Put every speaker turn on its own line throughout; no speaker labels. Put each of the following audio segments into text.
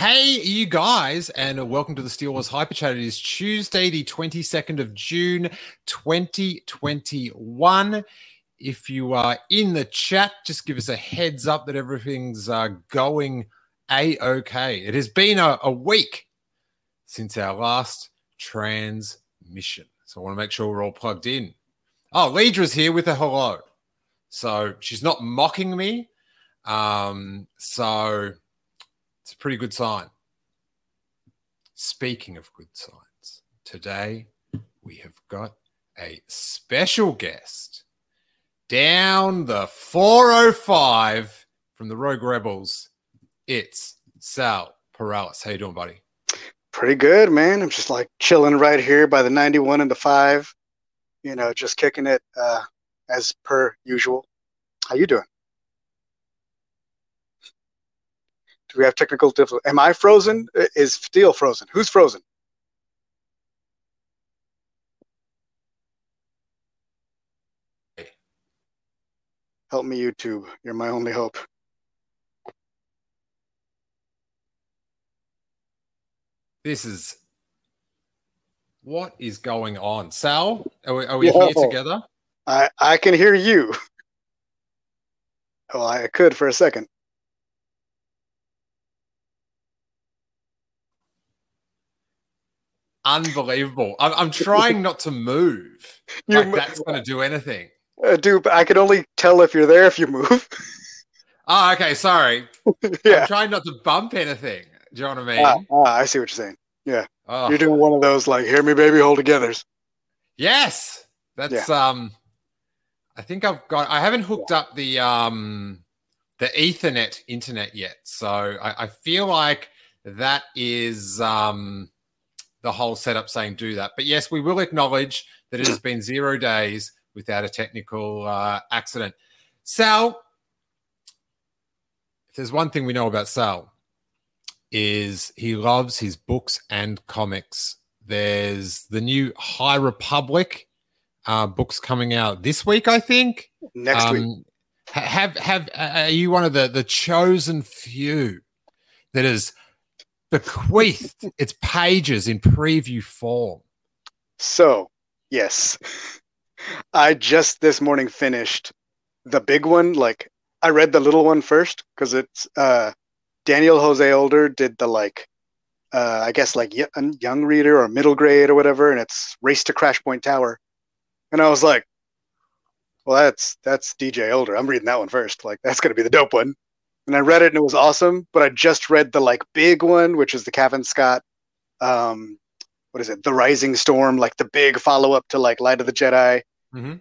Hey, you guys, and welcome to the Steele Wars Hyper Chat. It is Tuesday, the 22nd of June, 2021. If you are in the chat, just give us a heads up that everything's uh, going a okay. It has been a, a week since our last transmission. So I want to make sure we're all plugged in. Oh, Lidra's here with a hello. So she's not mocking me. Um, so it's a pretty good sign. Speaking of good signs, today we have got a special guest down the 405 from the Rogue Rebels. It's Sal Perales. How you doing, buddy?
Pretty good, man. I'm just like chilling right here by the 91 and the 5. You know, just kicking it uh, as per usual. How you doing? Do we have technical difficulty? Am I frozen? Is Steele frozen? Who's frozen? Help me, YouTube. You're my only hope.
This is what is going on, Sal? Are we, are we here together?
I I can hear you. Well, I could for a second.
Unbelievable. I'm, I'm trying not to move. Like you, that's going to do anything.
Uh, dude, I can only tell if you're there if you move.
oh, okay. Sorry. yeah. I'm trying not to bump anything. Do you know what I mean?
Ah, ah I see what you're saying. Yeah. Oh. You're doing one of those like, hear me, baby, hold togethers.
Yes. That's, yeah. um, I think I've got, I haven't hooked up the, um, the Ethernet internet yet. So I, I feel like that is, um, the whole setup saying do that. But yes, we will acknowledge that it has been zero days without a technical uh, accident. Sal, if there's one thing we know about Sal, is he loves his books and comics. There's the new High Republic uh, books coming out this week, I think.
Next um, week.
Have have are you one of the the chosen few that is bequeathed its pages in preview form.
So, yes, I just this morning finished the big one. Like, I read the little one first because it's uh, Daniel Jose Older did the like, uh, I guess like young reader or middle grade or whatever, and it's Race to Crash Point Tower. And I was like, well, that's that's DJ Older. I'm reading that one first. Like, that's gonna be the dope one and I read it and it was awesome. But I just read the like big one, which is the Cavan Scott, um, what is it, the Rising Storm, like the big follow up to like Light of the Jedi. Mm-hmm.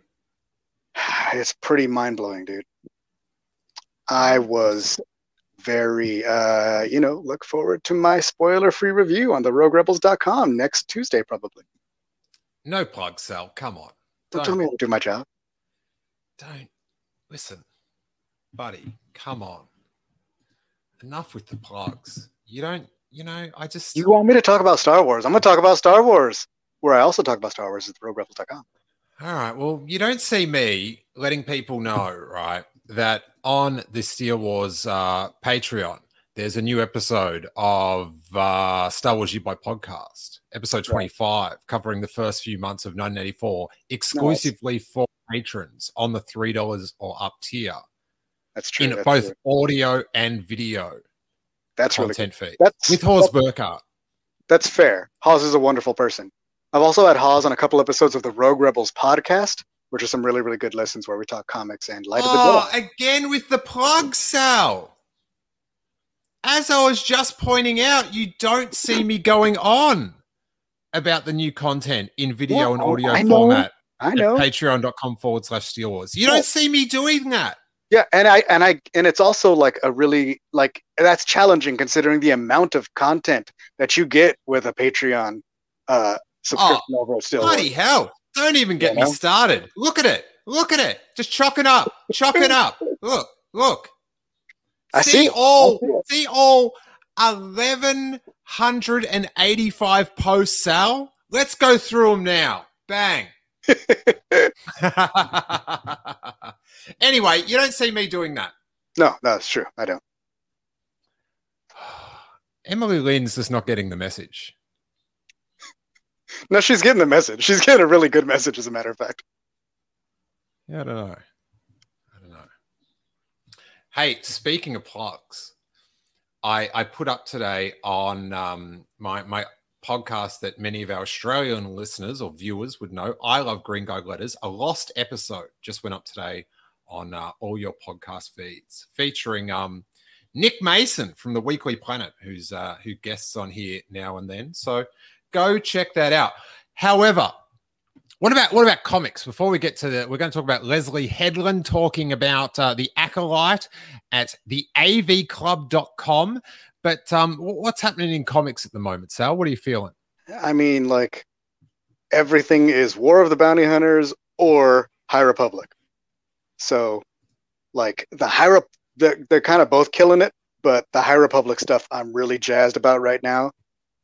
It's pretty mind blowing, dude. I was very, uh, you know, look forward to my spoiler free review on the RogueRebels.com next Tuesday, probably.
No plug, Sal. Come on.
Don't, Don't tell me to do my job.
Don't listen, buddy. Come on enough with the plugs. You don't, you know, I just.
You want me to talk about Star Wars? I'm going to talk about Star Wars, where I also talk about Star Wars at roguerebels.com.
All right. Well, you don't see me letting people know, right, that on the Steele Wars uh, Patreon, there's a new episode of uh, Star Wars U by podcast, episode 25, right. covering the first few months of 1984, exclusively nice. for patrons on the $3 or up tier.
That's true.
In
that's
both
true.
audio and video.
That's
content
really
feed. That's with Hawes Burkhardt.
That's fair. Hawes is a wonderful person. I've also had Hawes on a couple episodes of the Rogue Rebels podcast, which are some really, really good lessons where we talk comics and Light oh,
of the Jedi. Again with the plug, Sal. As I was just pointing out, you don't see me going on about the new content in video yeah, and audio I format.
I know.
Patreon.com forward slash Steele Wars. You don't see me doing that.
Yeah, and I and I and it's also like a really like that's challenging considering the amount of content that you get with a Patreon uh subscription oh, over still.
Bloody hell. Don't even get you me started. Look at it. Look at it. Just chalking up. Chalking up. Look, look.
I see, see
all
I
see, see all eleven hundred and eighty-five posts, Sal. Let's go through them now. Bang. anyway, you don't see me doing that.
no, no, it's true. I don't.
Emily Lynn's just not getting the message.
No, she's getting the message. She's getting a really good message, as a matter of fact.
Yeah, I don't know. I don't know. Hey, speaking of plugs, I I put up today on um, my my podcast that many of our Australian listeners or viewers would know. I love Green Guide Letters. A lost episode just went up today on uh, all your podcast feeds, featuring um, Nick Mason from the Weekly Planet, who's uh, who guests on here now and then. So go check that out. However, what about what about comics? Before we get to the, we're going to talk about Leslie Headland talking about uh, the Acolyte at the avclub.com. But um, what's happening in comics at the moment, Sal? What are you feeling?
I mean, like everything is War of the Bounty Hunters or High Republic. So, like the High Rep, they're, they're kind of both killing it, but the High Republic stuff I'm really jazzed about right now.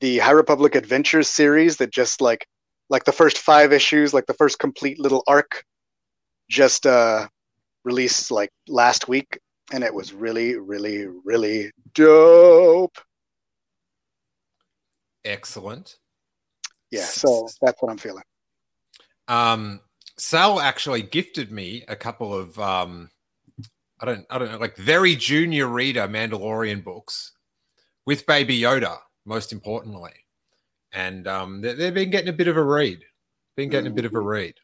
The High Republic Adventures series that just like like the first five issues, like the first complete little arc, just uh released like last week, and it was really, really, really dope.
Excellent.
Yeah, so that's what I'm feeling.
Um, Sal actually gifted me a couple of um, I don't I don't know like very junior reader Mandalorian books with Baby Yoda, most importantly, and um, they, they've been getting a bit of a read. Been getting a bit of a read.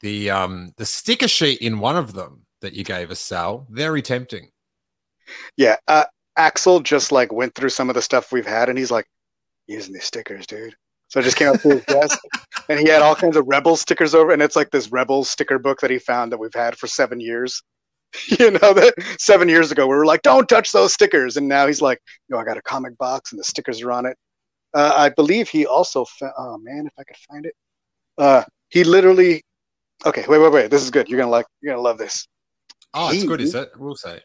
The um, the sticker sheet in one of them that you gave us, Sal, very tempting.
Yeah, uh, Axel just like went through some of the stuff we've had, and he's like, using these stickers, dude. So I just came up to his desk, and he had all kinds of Rebel stickers over, and it's like this Rebel sticker book that he found that we've had for seven years. you know, that seven years ago we were like, "Don't touch those stickers," and now he's like, "No, I got a comic box, and the stickers are on it." Uh, I believe he also, fa- oh man, if I could find it, uh, he literally. Okay, wait, wait, wait. This is good. You're gonna like. You're gonna love this.
Oh, it's
He-
good, is it? We'll say.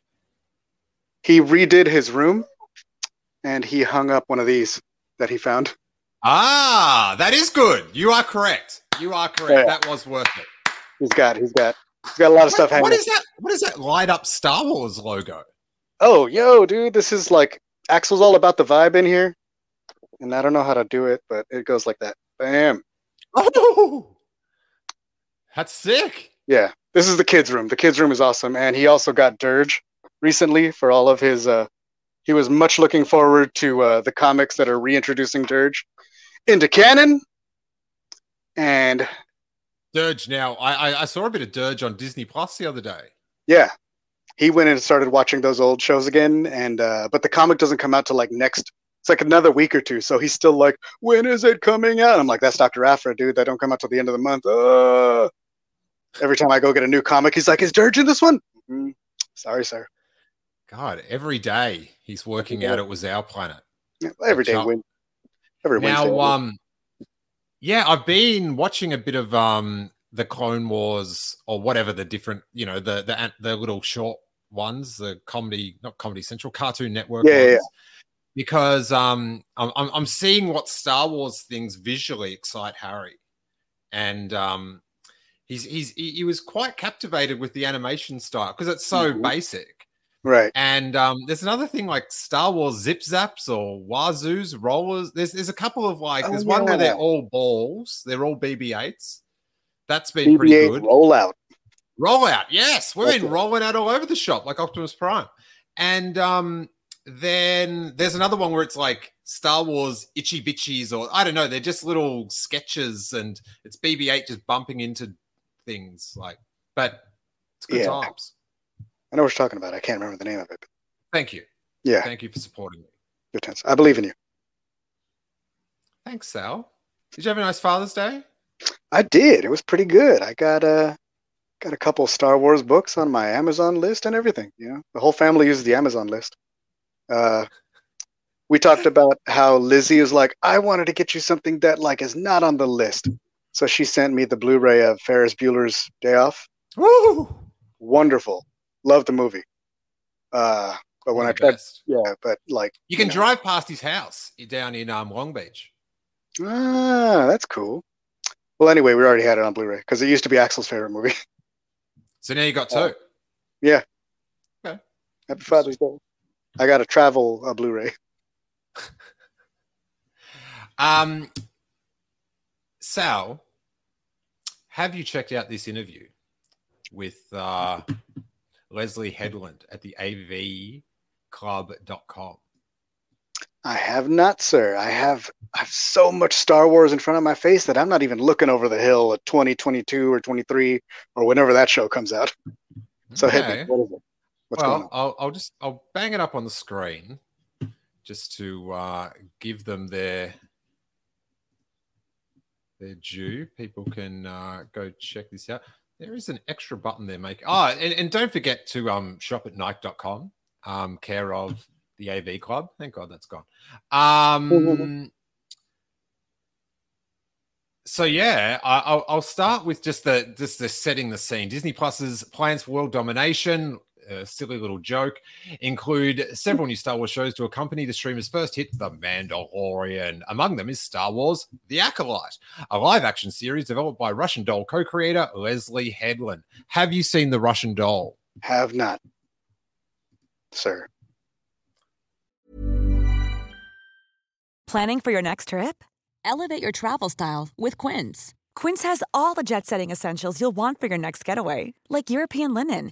He redid his room, and he hung up one of these that he found.
Ah, that is good. You are correct. You are correct.
Yeah.
That was worth it.
He's got. He's got. He's got a lot of stuff hanging.
what is that? What is that light up Star Wars logo?
oh, yo, dude, this is like Axel's all about the vibe in here, and I don't know how to do it, but it goes like that. Bam.
Oh, that's sick.
Yeah, this is the kids' room. The kids' room is awesome, and he also got Dirge recently for all of his. Uh, he was much looking forward to uh, the comics that are reintroducing Dirge into canon, and
Dirge. Now, I, I I saw a bit of Dirge on Disney Plus the other day.
yeah, he went and started watching those old shows again, and uh, but the comic doesn't come out till like next. It's like another week or two, so he's still like, "When is it coming out?" I'm like, "That's Doctor Aphra, dude. That don't come out till the end of the month." Uh. Every time I go get a new comic, he's like, "Is Dirge in this one?" "Mm, Sorry, sir.
God, every day he's working out. It was our planet.
Yeah, Every day. Every
Now,
Wednesday.
um, yeah, I've been watching a bit of um the Clone Wars or whatever the different, you know, the the the little short ones, the comedy, not Comedy Central, Cartoon Network
Yeah, yeah,
ones. Because um, I'm I'm I'm seeing what Star Wars things visually excite Harry, and um, he's he's he, was quite captivated with the animation style because it's so
Mhm.
basic.
Right.
And um, there's another thing like Star Wars zip zaps or wazoos, rollers. There's there's a couple of like
Oh,
there's one where they're all balls. They're all BB-8s. That's been pretty
BB-8
good.
rollout.
Rollout, yes, we've been
Okay.
rolling out all over the shop like Optimus Prime. And um, then there's another one where it's like Star Wars itchy bitchies, or I don't know. They're just little sketches, and it's BB-8 just bumping into things like. But it's good
Yeah.
times.
I know what you're talking about. I can't remember the name of it.
Thank you.
Yeah,
Thank you for supporting me.
good times. I believe in you.
Thanks, Sal. Did you have a nice Father's Day?
I did. It was pretty good. I got uh got a couple of Star Wars books on my Amazon list and everything. You know, the whole family uses the Amazon list. Uh, we talked about how Lizzie is like, I wanted to get you something that like is not on the list. So she sent me the Blu-ray of Ferris Bueller's Day Off.
Woo!
Wonderful. Love the movie. Uh, but when I tried,
best.
yeah, but like
you can
know.
drive past his house down in um, Long Beach.
Ah, that's cool. Well, anyway, we already had it on Blu-ray because it used to be Axel's favorite movie.
So now you got two.
Oh. Yeah.
Okay.
Happy Father's Day. I got a travel uh, Blu-ray.
Um, Sal, have you checked out this interview with uh, Leslie Headland at the avclub.com?
I have not, sir. I have I have so much Star Wars in front of my face that I'm not even looking over the hill at 2022 or 23 or whenever that show comes out. So hit me. What is it? What's going
well,
on?
I'll, I'll just I'll bang it up on the screen just to uh, give them their their due. People can uh, go check this out. There is an extra button there, make. Oh, and, and don't forget to um, shop at Nike.com, um, care of the AV Club. Thank God that's gone. Um, so yeah, I, I'll, I'll start with just the just the setting the scene. Disney Plus's plans for world domination. A silly little joke include several new Star Wars shows to accompany the streamer's first hit, The Mandalorian. Among them is Star Wars The Acolyte, a live action series developed by Russian Doll co creator Leslie Headland. Have you seen The Russian Doll?
Have not, sir.
Planning for your next trip?
Elevate your travel style with Quince.
Quince has all the jet setting essentials you'll want for your next getaway, like European linen,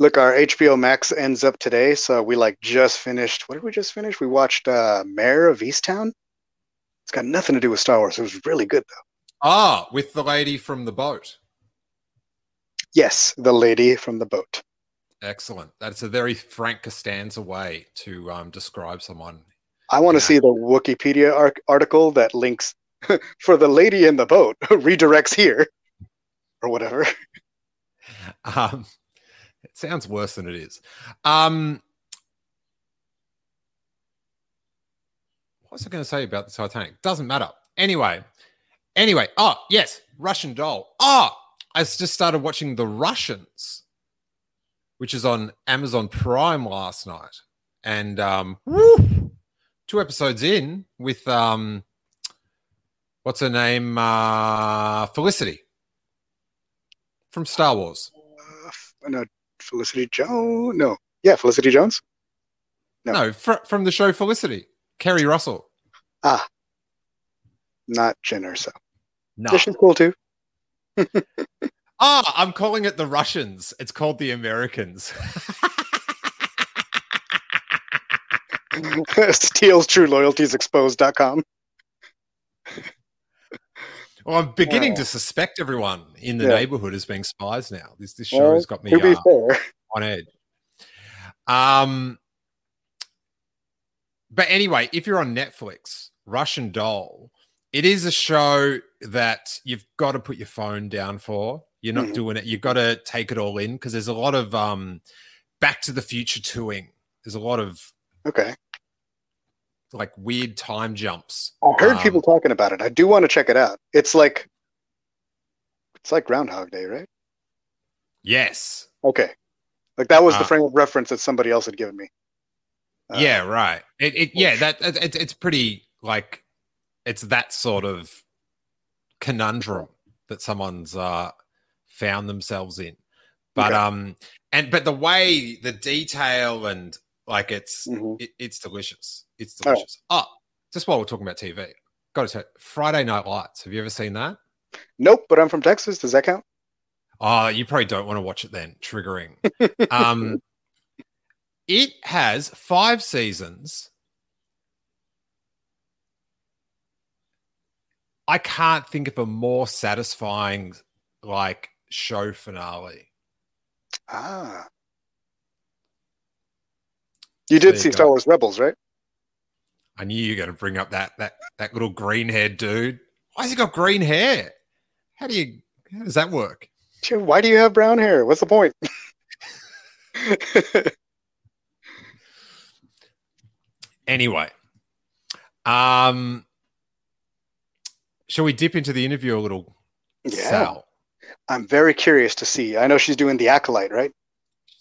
Look, our HBO Max ends up today, so we like just finished. What did we just finish? We watched uh, Mare of Easttown. It's got nothing to do with Star Wars. It was really good though.
Ah, with the lady from the boat.
Yes, the lady from the boat.
Excellent. That's a very Frank Costanza way to um, describe someone.
I want to see the Wikipedia arc- article that links for the lady in the boat redirects here or whatever.
Um, it sounds worse than it is. Um, what was I going to say about the Titanic? Doesn't matter. Anyway, anyway. Oh yes, Russian Doll. Oh, I just started watching The Russians, which is on Amazon Prime last night, and um, woo, two episodes in with um, what's her name? Uh, Felicity from Star Wars.
Uh, no, Felicity Jones. No, yeah, Felicity Jones. No.
No, fr- from the show Felicity, Keri Russell.
Ah, not Jyn Erso.
No.
Yeah, she's cool too.
Ah, I'm calling it the Russians. It's called the Americans.
Steele's True Loyalties Exposed.com.
well, I'm beginning to suspect everyone in the
Yeah.
neighborhood as being spies now. This this show
Well,
has got me uh, on edge. Um, but anyway, if you're on Netflix, Russian Doll, it is a show that you've got to put your phone down for. You're not
Mhm.
doing it. You've got to take it all in because there's a lot of um, Back to the Future toing. There's a lot of
okay.
Like weird time jumps.
I heard
Um,
people talking about it. I do want to check it out. It's like it's like Groundhog Day, right?
Yes.
Okay. Like that was the
Uh,
frame of reference that somebody else had given me. Uh,
yeah. Right. It. it yeah. That. It, it- it's pretty like it's that sort of conundrum that someone's uh found themselves in. But
Okay.
um and but the way the detail and like it's
Mhm.
it, it's delicious. It's
All right.
delicious. Oh, just while we're talking about TV, got to say Friday Night Lights. Have you ever seen that?
Nope, but I'm from Texas. Does that count?
Oh, you probably don't want to watch it then. Triggering. um, it has five seasons. I can't think of a more satisfying like show finale.
Ah. You did
you
see
go.
Star Wars Rebels, right?
I knew you were going to bring up that that that little green haired dude. Why has he got green hair? How do you how does that work?
Why do you have brown hair? What's the point?
Anyway, um, shall we dip into the interview a little?
yeah.
Sal?
I'm very curious to see. I know she's doing the acolyte, right?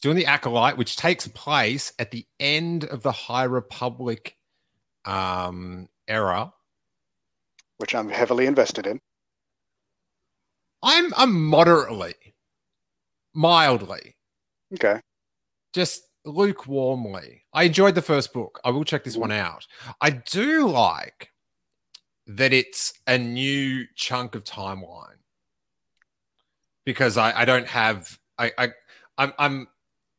doing the acolyte, which takes place at the end of the High Republic um, era.
Which I'm heavily invested in.
I'm I'm moderately, mildly,
Okay.
just lukewarmly. I enjoyed the first book. I will check this one out. I do like that it's a new chunk of timeline because I, I don't have I, I I'm I'm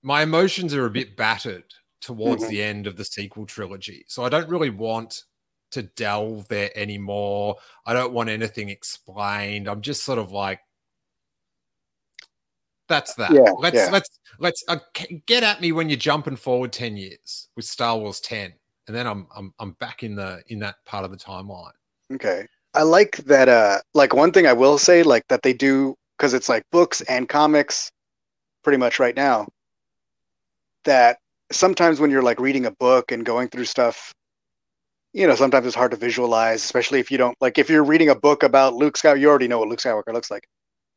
my emotions are a bit battered towards
Mhm.
the end of the sequel trilogy. So I don't really want to delve there anymore. I don't want anything explained. I'm just sort of like that's that.
Yeah,
let's
yeah.
let's let's uh, c- get at me when you're jumping forward 10 years with Star Wars 10 and then I'm I'm I'm back in the in that part of the timeline.
Okay. I like that uh like one thing I will say like that they do because it's like books and comics pretty much right now that sometimes when you're like reading a book and going through stuff you know sometimes it's hard to visualize especially if you don't like if you're reading a book about Luke Skywalker you already know what Luke Skywalker looks like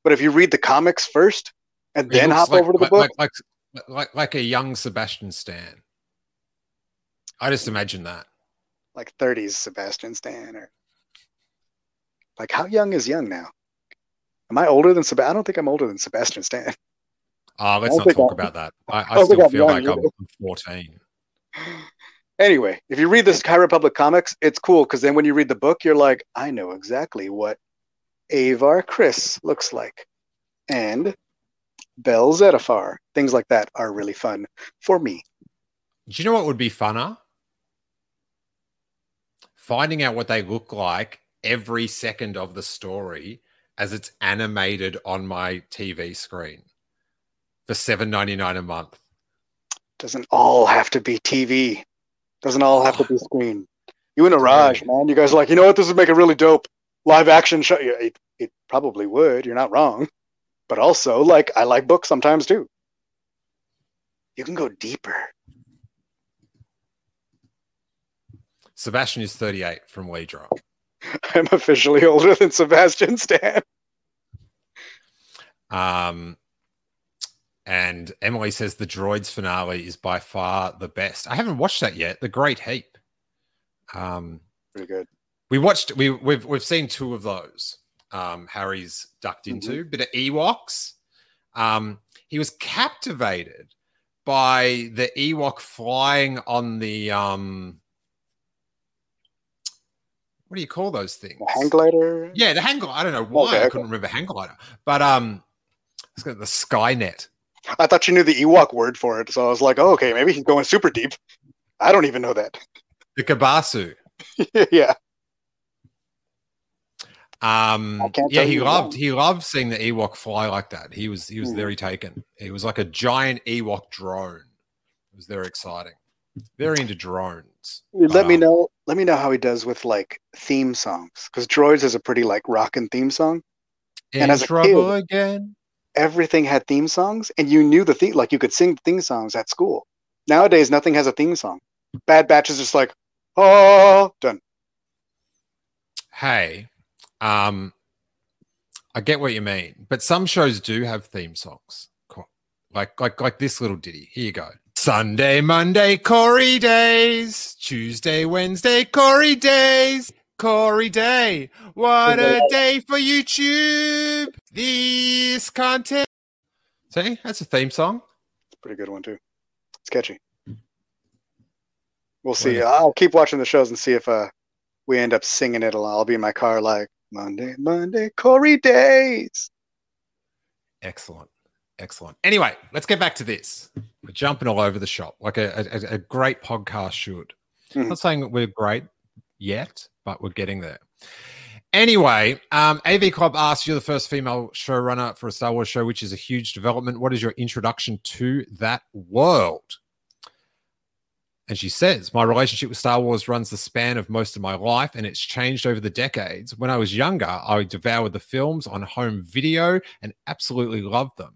but if you read the comics first and
He
then hop
like-
over to the
like,
book
like, like like like a young Sebastian Stan. I just imagine that.
like 30s Sebastian Stan or like how young is young now am I older than Sebastian I don't think I'm older than Sebastian Stan
Oh, let's
don't
talk
I-
about that. I, I
don't
still
I'm
feel
young
like I'm 14.
Anyway, if you read this High Republic comics, it's cool because then when you read the book, you're like, I know exactly what Avar Kriss looks like. And Bell Zettifar. Things like that are really fun for me.
Do you know what would be funner? Finding out what they look like every second of the story as it's animated on my TV screen for seven ninety nine a month.
Doesn't all have to be TV. Doesn't all have to be screen. You and Raj, man, you guys are like, you know what? This would make a really dope live action show. Yeah, It, it probably would. You're not wrong. But also, like, I like books sometimes too. You can go deeper.
Sebastian is 38 from We Leedra.
I'm officially older than Sebastian Stan.
Um, and Emily says the droids finale is by far the best. I haven't watched that yet. The Great Heap. Um,
Pretty good.
we watched. We we've we've seen two of those. Um, Harry's ducked into bit of Ewoks. Um, he was captivated by the Ewok flying on the um. What do you call those things?
The hang glider.
Yeah, the hang glider. I don't know why
Okay,
I
okay.
couldn't remember hang glider, but um, it's got the Skynet.
I thought you knew the Ewok word for it, so I was like, oh, okay, maybe he's going super deep. I don't even know that.
The Kabasu.
yeah.
Um, yeah, he loved he loved seeing the Ewok fly like that. He was he was
Hmm.
very taken. He was like a giant Ewok drone. It was very exciting. Very into drones.
Let me
Um,
know. Let me know how he does with like theme songs, because Droids is a pretty like rockin' theme song.
In
And as a
trouble
kid-
again.
Everything had theme songs, and you knew the theme. Like you could sing theme songs at school. Nowadays, nothing has a theme song. Bad Batch is just like, oh, done.
Hey, um, I get what you mean, but some shows do have theme songs. Like like like this little ditty. Here you go. Sunday, Monday, Corey days. Tuesday, Wednesday, Corey days. Corey Day. What a day for YouTube. This content. See, that's a theme song.
It's a pretty good one too. It's catchy. We'll see.
Wonderful.
I'll keep watching the shows and see if uh we end up singing it. a lot. I'll be in my car like Monday, Monday, Corey days.
Excellent. Excellent. Anyway, let's get back to this. We're jumping all over the shop like a, a, a great podcast should.
Mhm.
Not saying that we're great yet, but we're getting there. Anyway, um, AV Club asks you're the first female showrunner for a Star Wars show, which is a huge development. What is your introduction to that world? And she says, My relationship with Star Wars runs the span of most of my life, and it's changed over the decades. When I was younger, I devoured the films on home video and absolutely loved them.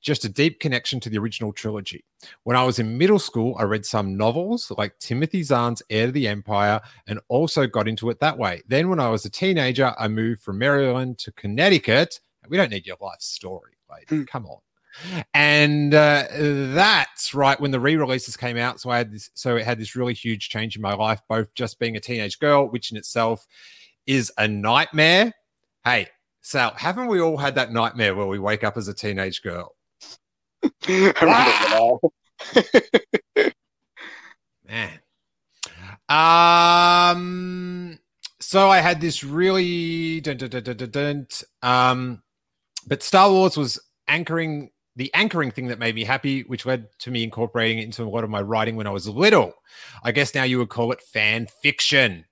Just a deep connection to the original trilogy. When I was in middle school, I read some novels like Timothy Zahn's Heir to the Empire and also got into it that way. Then, when I was a teenager, I moved from Maryland to Connecticut. We don't need your life story, lady.
Hmm.
Come on and uh, that's right when the re-releases came out so i had this so it had this really huge change in my life both just being a teenage girl which in itself is a nightmare hey sal haven't we all had that nightmare where we wake up as a teenage girl
I remember that.
man um so i had this really dun, dun, dun, um but star wars was anchoring the anchoring thing that made me happy, which led to me incorporating it into a lot of my writing when I was little. I guess now you would call it fan fiction.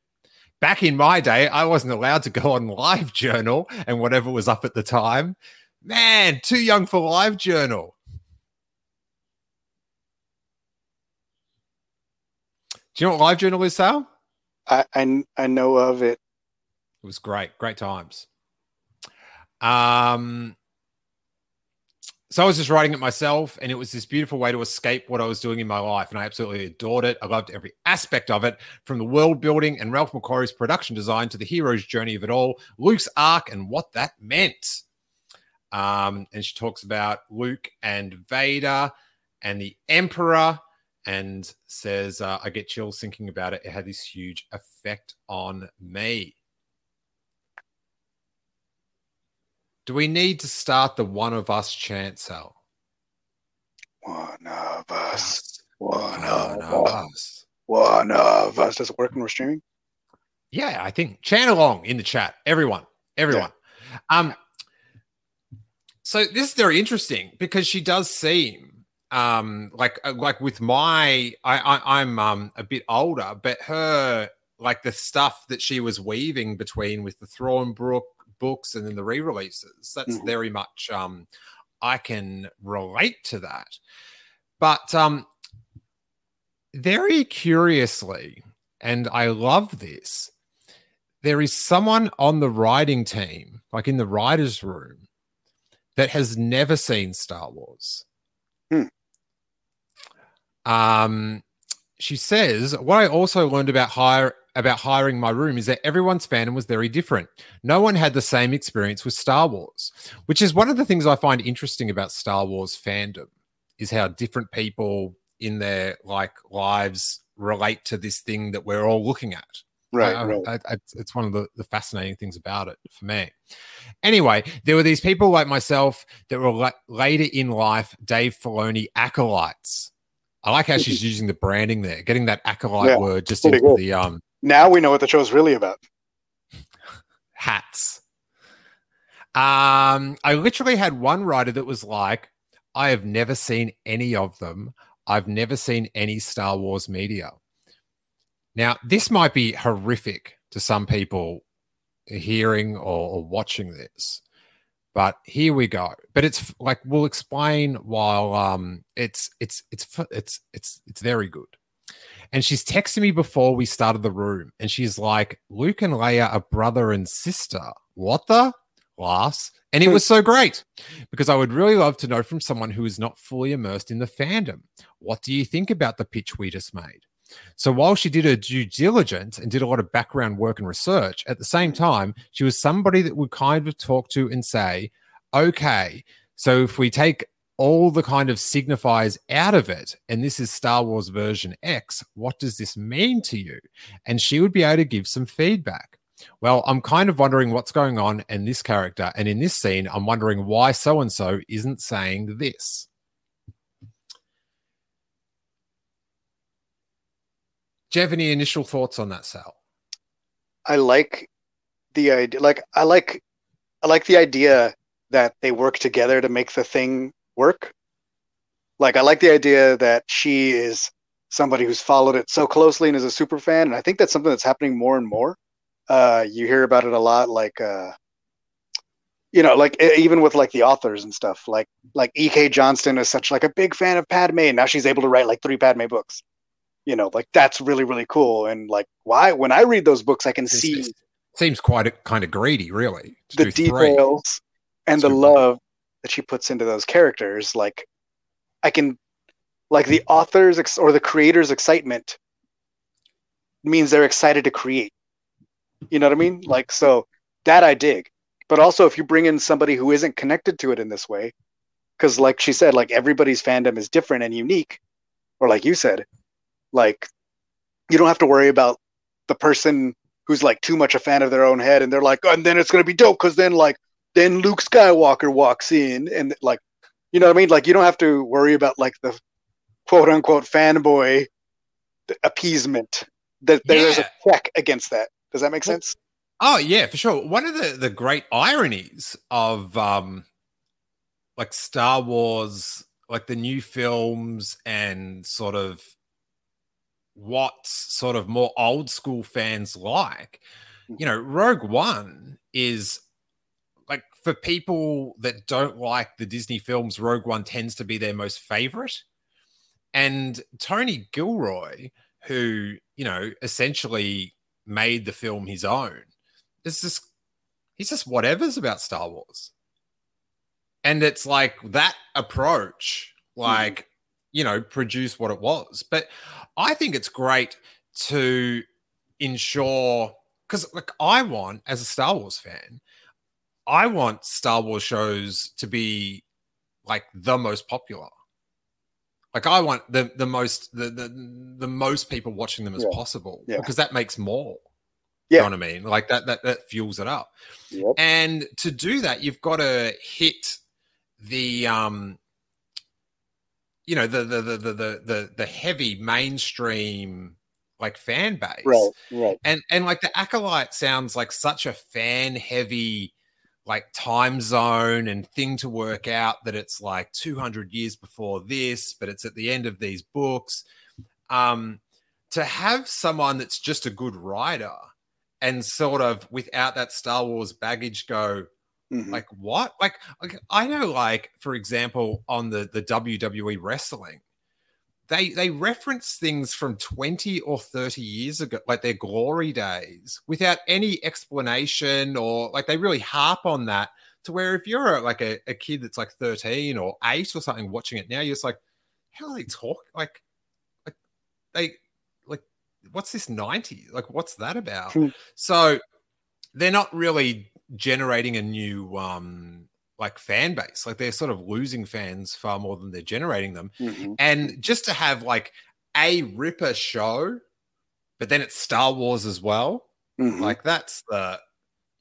Back in my day, I wasn't allowed to go on Live Journal and whatever was up at the time. Man, too young for Live Journal. Do you know what Live Journal is, Sal?
I, I I know of it.
It was great, great times. Um, so I was just writing it myself, and it was this beautiful way to escape what I was doing in my life, and I absolutely adored it. I loved every aspect of it, from the world building and Ralph McQuarrie's production design to the hero's journey of it all, Luke's arc and what that meant. Um, and she talks about Luke and Vader and the Emperor, and says, uh, "I get chills thinking about it. It had this huge effect on me." Do we need to start the one of us chant, Sal?
One of us. One
One
of
of
us.
us.
One of us. Does it work when we're streaming?
Yeah, I think chant along in the chat. Everyone, everyone. Um, so this is very interesting because she does seem um like uh, like with my I, I I'm um a bit older, but her like the stuff that she was weaving between with the Thornbrook books and then the re-releases. That's
Mhm.
very much um I can relate to that. But um very curiously, and I love this, there is someone on the writing team, like in the writer's room, that has never seen Star Wars.
Hmm.
Um, she says, What I also learned about hire about hiring my room is that everyone's fandom was very different. No one had the same experience with Star Wars, which is one of the things I find interesting about Star Wars fandom is how different people in their like lives relate to this thing that we're all looking at.
Right,
I-
right.
I- I- it's one of the, the fascinating things about it for me. Anyway, there were these people like myself that were la- later in life Dave Filoni acolytes. I like how she's using the branding there, getting that acolyte
Yeah,
word just into
good.
the um
Now we know what the show's really about.
hats. Um, I literally had one writer that was like, I have never seen any of them. I've never seen any Star Wars media. Now, this might be horrific to some people hearing or, or watching this, but here we go. But it's like we'll explain while um it's it's it's it's it's it's very good. And she's texting me before we started the room, and she's like, Luke and Leia are brother and sister. What the? Laughs. And it was so great because I would really love to know from someone who is not fully immersed in the fandom. What do you think about the pitch we just made? So while she did her due diligence and did a lot of background work and research, at the same mm-hmm. time, she was somebody that would kind of talk to and say, okay, so if we take all the kind of signifiers out of it, and this is Star Wars version X, what does this mean to you? And she would be able to give some feedback. Well, I'm kind of wondering what's going on in this character. And in this scene, I'm wondering why so and so isn't saying this. Do you have any initial thoughts on that, Sal?
I like the idea. Like I like, I like the idea that they work together to make the thing work. Like I like the idea that she is somebody who's followed it so closely and is a super fan, and I think that's something that's happening more and more. Uh, you hear about it a lot, like uh, you know, like even with like the authors and stuff. Like like E.K. Johnston is such like a big fan of Padme, and now she's able to write like three Padme books. You know, like that's really really cool. And like, why when I read those books, I can
It's-
see
seems quite a, kind of greedy, really.
the
do three.
details and the love that she puts into those characters. Like, I can, like the author's ex- or the creator's excitement means they're excited to create. You know what I mean? Like, so that I dig. But also, if you bring in somebody who isn't connected to it in this way, because like she said, like everybody's fandom is different and unique, or like you said, like you don't have to worry about the person who's like too much a fan of their own head and they're like, oh, and then it's gonna be dope because then like then Luke Skywalker walks in and like you know what I mean? Like you don't have to worry about like the quote unquote fanboy appeasement. That there's
Yeah.
a check against that. Does that make sense?
Oh yeah, for sure. One of the the great ironies of um like Star Wars, like the new films and sort of what sort of more old school fans like. Hmm. You know, Rogue One is like for people that don't like the Disney films, Rogue One tends to be their most favorite. And Tony Gilroy, who, you know, essentially made the film his own, is just he's just whatever's about Star Wars. And it's like that approach, hmm. like, you know, produce what it was. But I think it's great to ensure because like I want, as a Star Wars fan, I want Star Wars shows to be like the most popular. Like I want the the most the the, the most people watching them as
Yeah.
possible
Yeah.
because that makes more.
Yeah.
You know what I mean? Like that that that fuels it up.
Yep.
And to do that, you've got to hit the um you know the the the the the the, heavy mainstream like fan base.
Right, right.
And and like the acolyte sounds like such a fan heavy like time zone and thing to work out that it's like 200 years before this but it's at the end of these books um to have someone that's just a good writer and sort of without that Star Wars baggage go
Mhm.
like what like, like i know like for example on the the wwe wrestling they they reference things from 20 or 30 years ago like their glory days without any explanation or like they really harp on that to where if you're a, like a, a kid that's like 13 or 8 or something watching it now you're just like how are they talk like like they like what's this 90 like what's that about
Hmm.
so they're not really generating a new um like fan base like they're sort of losing fans far more than they're generating them
Mhm.
and just to have like a ripper show but then it's star wars as well
Mhm.
like that's the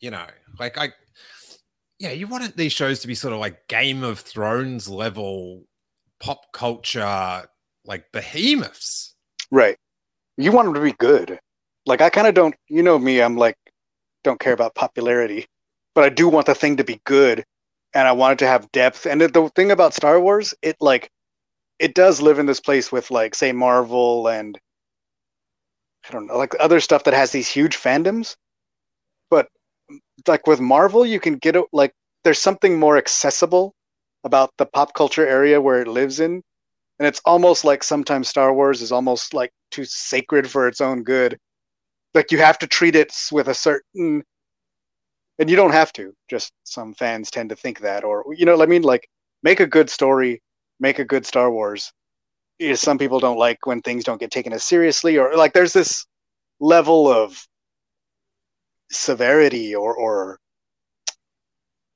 you know like i yeah you want these shows to be sort of like game of thrones level pop culture like behemoths
Right. You want them to be good. Like I kind of don't. You know me. I'm like don't care about popularity, but I do want the thing to be good, and I want it to have depth. And the, thing about Star Wars, it like it does live in this place with like say Marvel and I don't know, like other stuff that has these huge fandoms. But like with Marvel, you can get it like there's something more accessible about the pop culture area where it lives in and it's almost like sometimes Star Wars is almost like too sacred for its own good. Like you have to treat it with a certain, and you don't have to. Just some fans tend to think that, or you know, what I mean, like make a good story, make a good Star Wars. Know, some people don't like when things don't get taken as seriously, or like there's this level of severity or or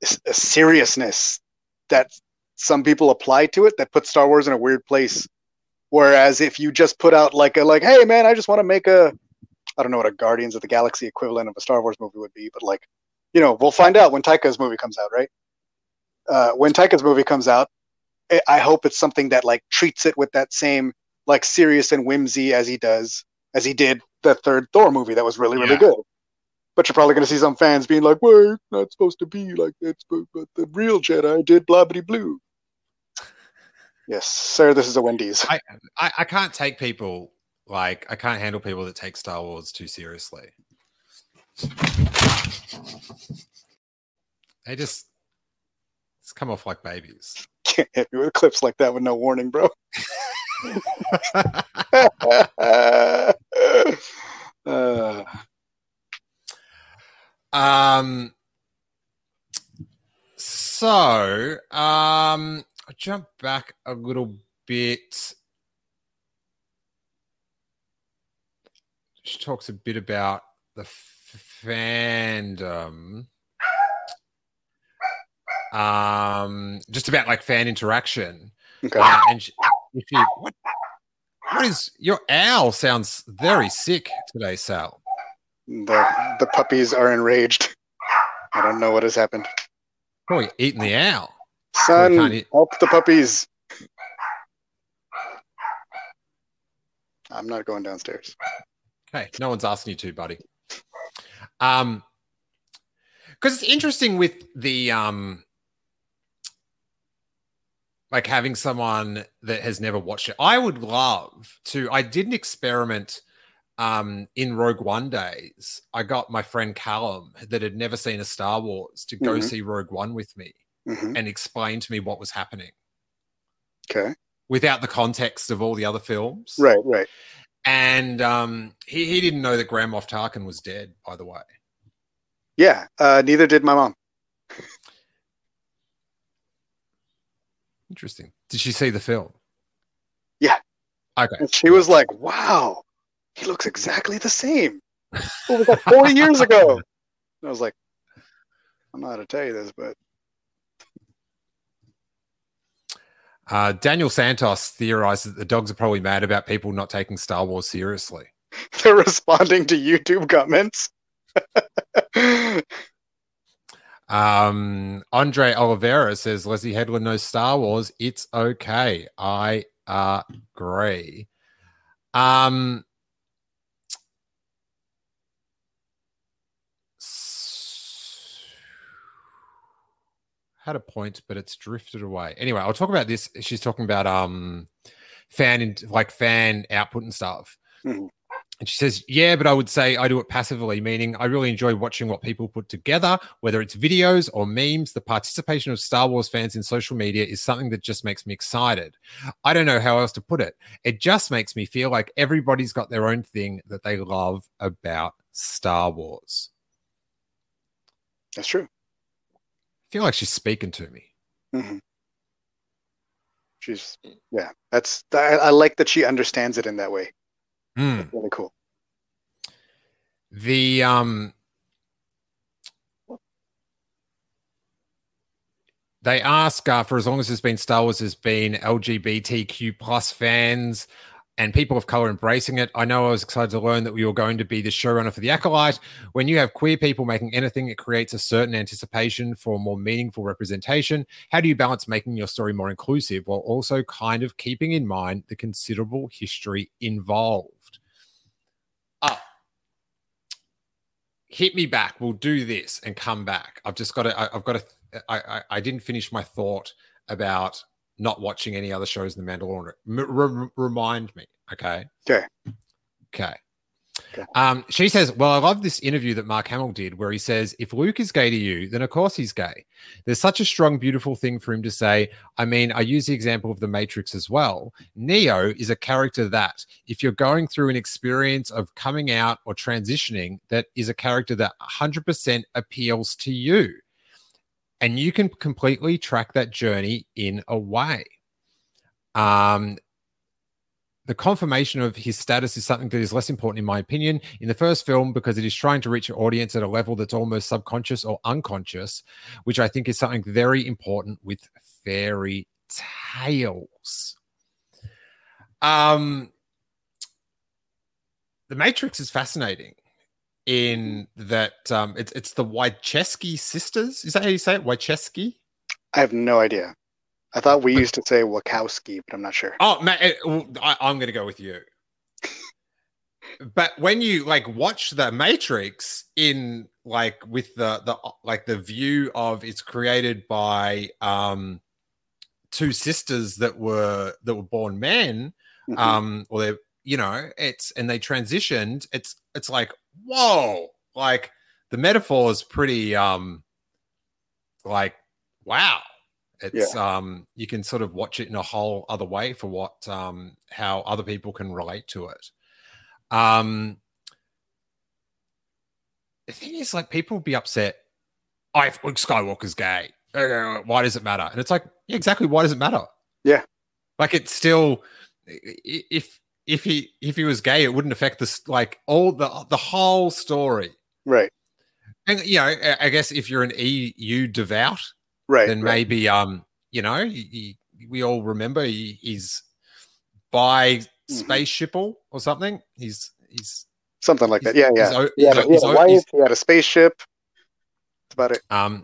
seriousness that some people apply to it that puts Star Wars in a weird place. Whereas if you just put out like a like, hey man, I just want to make a I don't know what a Guardians of the Galaxy equivalent of a Star Wars movie would be, but like, you know, we'll find out when Taika's movie comes out, right? Uh, when Taika's movie comes out, I- hope it's something that like treats it with that same like serious and whimsy as he does, as he did the third Thor movie that was really really
Yeah.
good. But you're probably going to see some fans being like, "Wait, it's not supposed to be like that, but, the real Jedi did blah blah blue." Yes, sir. This is a Wendy's.
I, I i can't take people like i can't handle people that take star wars too seriously they just it's come off like babies
Can't hit me with clips like that with no warning, bro. uh,
Um. So, um, I jump back a little bit. She talks a bit about the fandom. Um, just about like fan interaction.
okay.
Uh, and she, if you, what, what is your owl? Sounds very sick today, Sal.
The the puppies are enraged. I don't know what has happened.
Probably eating the owl.
Son,
eat-
help the puppies. I'm not going downstairs.
Hey, no one's asking you to, buddy. Um, because it's interesting with the um, like having someone that has never watched it. I would love to. I did an experiment um in Rogue One days. I got my friend Callum that had never seen a Star Wars to go
Mhm.
see Rogue One with me
hmm
and explain to me what was happening
Okay.
without the context of all the other films.
Right, right.
And um, he, he didn't know that Grand Moff Tarkin was dead, by the way.
Yeah. Uh, neither did my mom.
Interesting. Did she see the film?
Yeah.
Okay.
And she was like, wow, he looks exactly the same. It was like 40 years ago. And I was like, I'm not how to tell you this, but
Uh, Daniel Santos theorized that the dogs are probably mad about people not taking Star Wars seriously.
they're responding to YouTube comments.
Um, Andre Oliveira says Leslie Headland knows Star Wars. It's okay. I agree. Um, had a point, but it's drifted away. Anyway, I'll talk about this. She's talking about um fan in, like fan output and stuff.
Mhm.
And she says, Yeah, but I would say I do it passively, meaning I really enjoy watching what people put together, whether it's videos or memes. The participation of Star Wars fans in social media is something that just makes me excited. I don't know how else to put it. It just makes me feel like everybody's got their own thing that they love about Star Wars.
That's true.
I feel like she's speaking to me.
hmm She's, yeah, that's, I, I like that she understands it in that way.
Hmm.
Really cool.
The um they ask uh, for as long as there's been Star Wars, there's been LGBTQ plus fans and people of color embracing it. I know I was excited to learn that we were going to be the showrunner for the Acolyte. When you have queer people making anything, it creates a certain anticipation for more meaningful representation. How do you balance making your story more inclusive while also kind of keeping in mind the considerable history involved? Oh, hit me back. We'll do this and come back. I've just got to. I, I've got to. I, I I didn't finish my thought about not watching any other shows in the Mandalorian. M- re- remind me, okay?
Okay.
Okay.
Okay.
Um, she says, Well, I love this interview that Mark Hamill did where he says, If Luke is gay to you, then of course he's gay. There's such a strong, beautiful thing for him to say. I mean, I use the example of The Matrix as well. Neo is a character that, if you're going through an experience of coming out or transitioning, that is a character that 100% appeals to you. And you can completely track that journey in a way. Um, the confirmation of his status is something that is less important, in my opinion, in the first film because it is trying to reach an audience at a level that's almost subconscious or unconscious, which I think is something very important with fairy tales. Um, the Matrix is fascinating in that um, it's it's the Wachowski sisters. Is that how you say it? Wachowski?
I have no idea. I thought we used to say Wachowski, but I'm not sure.
Oh man, it- I, I'm going to go with you. but when you like watch the Matrix in like with the the like the view of it's created by um two sisters that were that were born men,
Mhm.
um, or they you know it's and they transitioned. It's it's like whoa, like the metaphor is pretty um like wow It's um you can sort of watch it in a whole other way for what um how other people can relate to it. Um the thing is like people will be upset. Oh, if Luke Skywalker's gay, uh, why does it matter? And it's like, yeah, exactly. Why does it matter?
Yeah.
Like it's still if if he if he was gay, it wouldn't affect this like all the the whole story.
Right.
And you know, I- guess if you're an EU devout,
Right.
then
right.
maybe um you know he, he- we all remember he, he's by
Mm-hmm.
spaceshipal or something. He's he's
Something like
he's-
that. Yeah,
he's
yeah. had,
he's
he
he's
had a
o-
wife,
he's,
he had a spaceship. That's about it.
um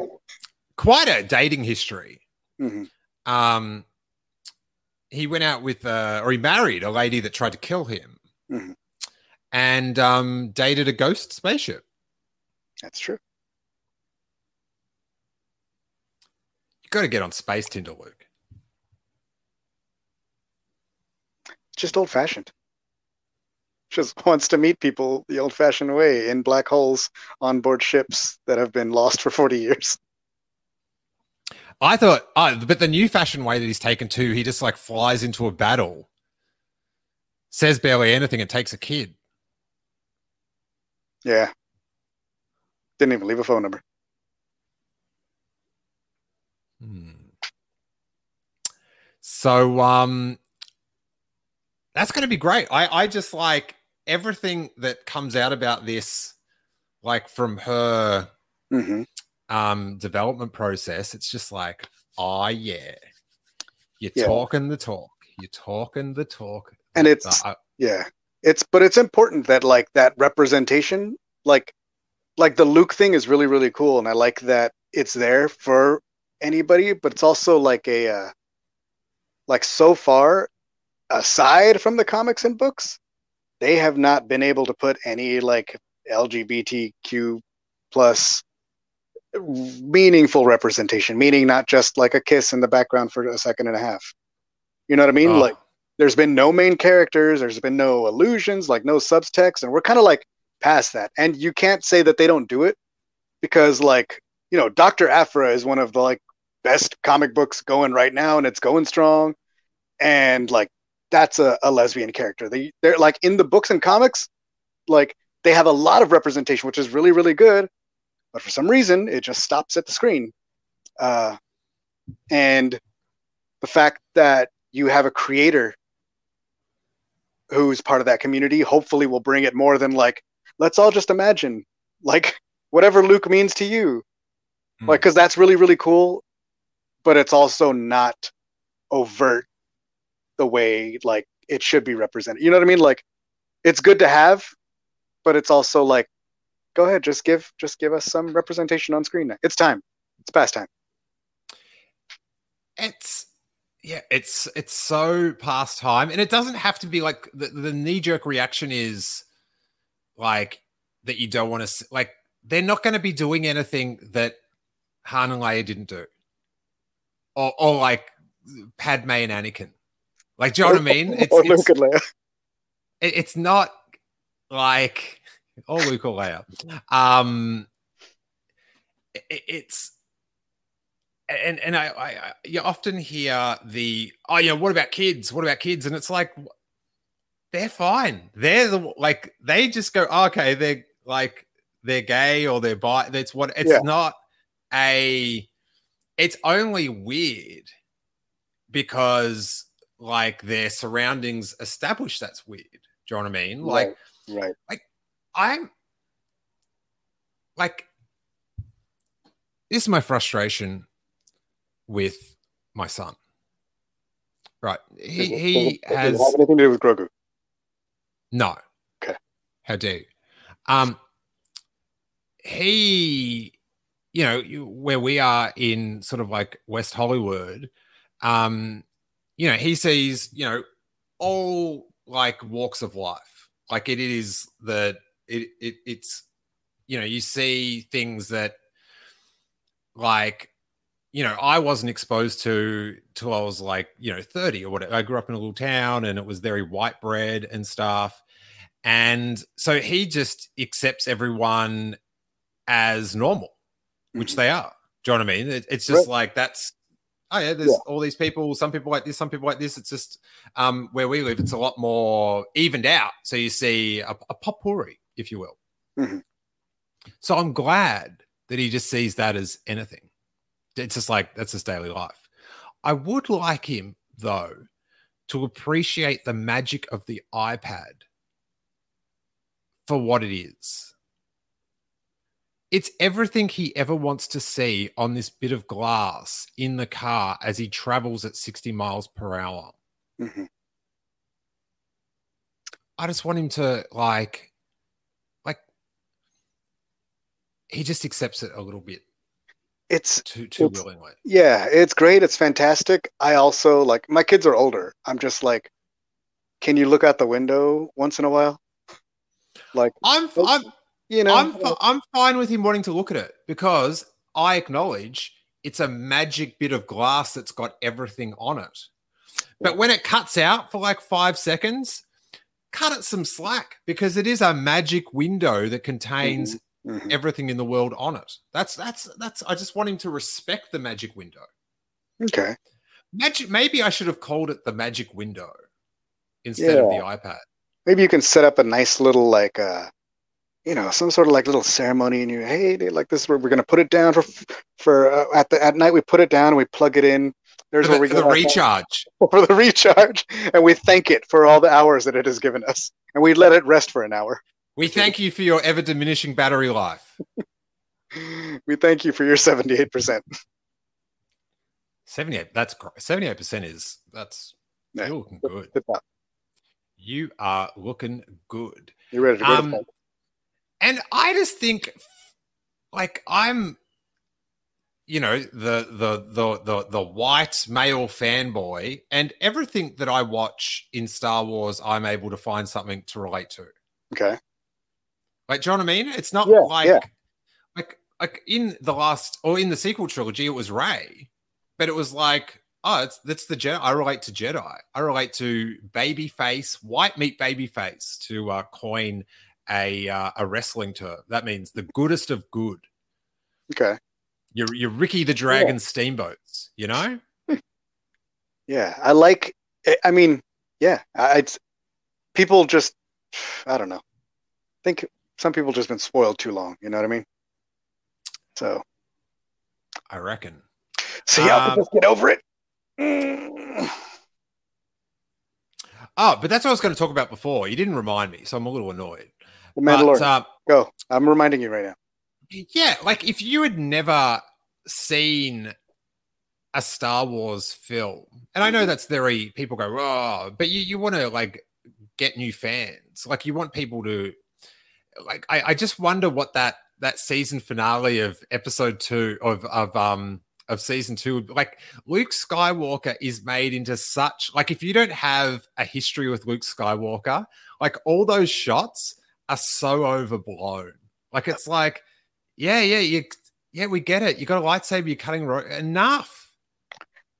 quite a dating history.
Mhm.
Um he went out with uh or he married a lady that tried to kill him
Mhm.
and um dated a ghost spaceship.
That's true.
You got to get on space Tinder, Luke.
Just old fashioned. Just wants to meet people the old fashioned way in black holes on board ships that have been lost for 40 years.
I thought, oh, but the new fashion way that he's taken to, he just like flies into a battle, says barely anything, and takes a kid.
Yeah. Didn't even leave a phone number.
Hmm. So, um, that's going to be great. I, I just like everything that comes out about this, like from her
hmm
um development process. It's just like, oh yeah, you're
Yeah.
talking the talk. You're talking the talk.
And it's-
uh,
Yeah. It's but it's important that like that representation, like like the Luke thing is really, really cool. And I like that it's there for anybody, but it's also like a uh like so far, aside from the comics and books, they have not been able to put any like LGBTQ plus meaningful representation, meaning not just like a kiss in the background for a second and a half. You know what I mean?
oh,
Like there's been no main characters, there's been no illusions, like no subtext, and we're kind of like past that. And you can't say that they don't do it because like, you know, Dr. Aphra is one of the like best comic books going right now and it's going strong. And like that's a, a lesbian character. They they're like in the books and comics, like they have a lot of representation, which is really, really good. But for some reason, it just stops at the screen. Uh, and the fact that you have a creator who's part of that community hopefully will bring it more than like let's all just imagine like whatever luke means to you
Hmm.
like because that's really really cool but it's also not overt the way like it should be represented you know what i mean like it's good to have but it's also like go ahead just give just give us some representation on screen. Now. it's time. It's past time.
It's yeah it's it's so past time. And it doesn't have to be like the, the knee-jerk reaction is like that you don't want to like they're not going to be doing anything that Han and Leia didn't do. Or, or like Padme and Anakin. Like do you know what I mean? it's,
or
it's,
Luke and Leia.
it- it's not like or Luke or Leia. Um, it- it's and and I, I I- you often hear the oh yeah what about kids? What about kids? And it's like they're fine. They're the like they just go oh, okay they're like they're gay or they're bi that's what it's
Yeah.
not a it's only weird because like their surroundings establish that's weird. Do you know what I mean? Like
right right
I'm like this is my frustration with my son. Right. He he
Does
has
have anything to do with grogu
no.
Okay.
How do? you? Um he you know, you- where we are in sort of like West Hollywood, um, you know, he sees, you know, all like walks of life. Like it is the it, it it's you know, you see things that like you know, I wasn't exposed to till I was like, you know, 30 or whatever. I grew up in a little town and it was very white bread and stuff. And so he just accepts everyone as normal, which
Mhm.
they are. Do you know what I mean? It- it's just
Right.
like that's oh yeah, there's
Yeah.
all these people, some people like this, some people like this. It's just um, where we live, it's a lot more evened out. So you see a, a potpourri, if you will.
Mhm.
So I'm glad that he just sees that as anything. It's just like that's his daily life. I would like him though to appreciate the magic of the iPad for what it is. It's everything he ever wants to see on this bit of glass in the car as he travels at 60 miles per hour.
Mhm.
I just want him to like, he just accepts it a little bit
It's
too too
It's-
willingly.
yeah, it's great. It's fantastic. I also like my kids are older. I'm just like, can you look out the window once in a while? Like,
I'm I'm
you know,
I'm I'm fine with him wanting to look at it because I acknowledge it's a magic bit of glass that's got everything on it. But when it cuts out for like five seconds, cut it some slack because it is a magic window that contains mm-hmm.
Mhm.
everything in the world on it. That's that's that's. I just want him to respect the magic window.
okay.
Magic. Maybe I should have called it the magic window instead of the iPad.
Maybe you can set up a nice little like uh you know, some sort of like little ceremony and you hey, dude, like this is where we're gonna put it down for for uh, at the at night we put it down and we plug it in. There's
For
where
the,
we
for the
get our-
recharge.
for the recharge and we thank it for all the hours that it has given us and we let it rest for an hour.
We thank you for your ever diminishing battery life.
We thank you for your 78%.
78 that's great 78% is that's
Yeah.
you're looking good you are looking good
You're ready to go?
um and i just think like i'm you know the the the the, the white male fanboy and everything that i watch in star wars i'm able to find something to relate to
okay.
Like do you know what i mean it's not
Yeah,
like
yeah.
like like in the last or in the sequel trilogy it was Rey but it was like oh it's that's the jedi i relate to jedi i relate to baby face white meat baby face to uh, coin a uh, a wrestling term that means the goodest of good
Okay.
you're, you're ricky the dragon steamboats you know
Yeah. I like I- mean, yeah, I- it's people just I don't know. I think some people just been spoiled too long, you know what I mean? So,
i reckon
See, yeah,
Um,
just get over it. Mm.
oh but that's what i was going to talk about before you didn't remind me so i'm a little annoyed
The Mandalorian.
but, uh,
Go. I'm reminding you right now.
Yeah, like if you had never seen a Star Wars film, and I know that's very people go, oh, but you, you want to like get new fans. Like you want people to like I, I just wonder what that that season finale of episode two of of um of season two like Luke Skywalker is made into such like if you don't have a history with Luke Skywalker, like all those shots are so overblown. Like it's like, yeah, yeah, you yeah, we get it. You got a lightsaber, you're cutting ro- enough.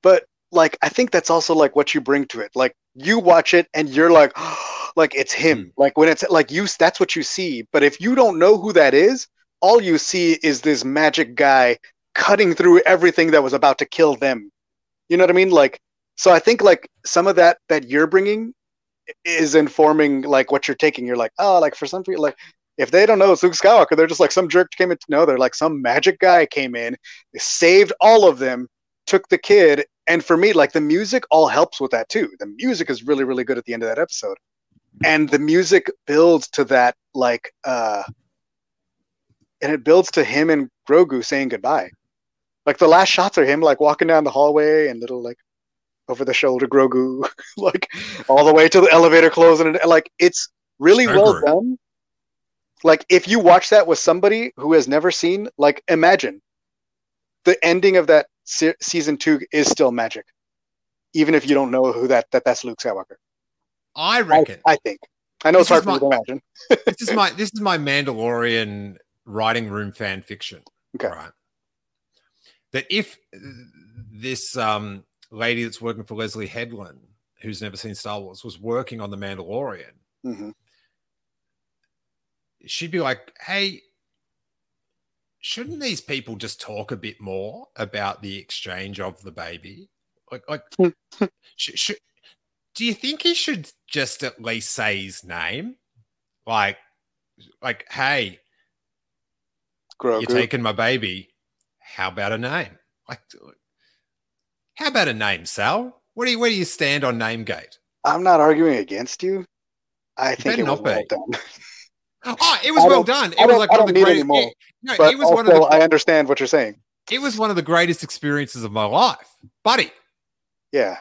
But like I think that's also like what you bring to it. Like you watch it and you're like like it's him. Hmm. Like when it's like you that's what you see. But if you don't know who that is, all you see is this magic guy cutting through everything that was about to kill them. You know what I mean? Like so I think like some of that that you're bringing is informing like what you're taking. You're like, "Oh, like for some people like if they don't know it's Luke Skywalker, they're just like some jerk came in. No, they're like some magic guy came in, saved all of them, took the kid, and for me, like the music all helps with that too. The music is really, really good at the end of that episode, and the music builds to that like, uh and it builds to him and Grogu saying goodbye. Like the last shots are him like walking down the hallway and little like over the shoulder Grogu, like all the way to the elevator closing, and like it's really well done. Like if you watch that with somebody who has never seen, like imagine the ending of that se- season two is still magic, even if you don't know who that that that's Luke Skywalker.
I
I,
reckon
I think. I know it's hard for you to imagine.
this is my this is my Mandalorian writing room fan fiction.
Okay.
Right. That if this um lady that's working for Leslie Headland, who's never seen Star Wars, was working on the Mandalorian,
hmm
she'd be like, "Hey, shouldn't these people just talk a bit more about the exchange of the baby? Like, like, sh- sh- do you think he should just at least say his name? Like, like, hey,
Grogu.
you're taking my baby. How about a name? Like, how about a name, Sal? Where do you, where do you stand on Namegate?
I'm not arguing against you. I think
better
it was well done.
Oh, it was well done. It was like one of the greatest.
any more.
it- no, it was
also,
one of the.
I understand what you're saying.
It was one of the greatest experiences of my life, buddy.
Yeah,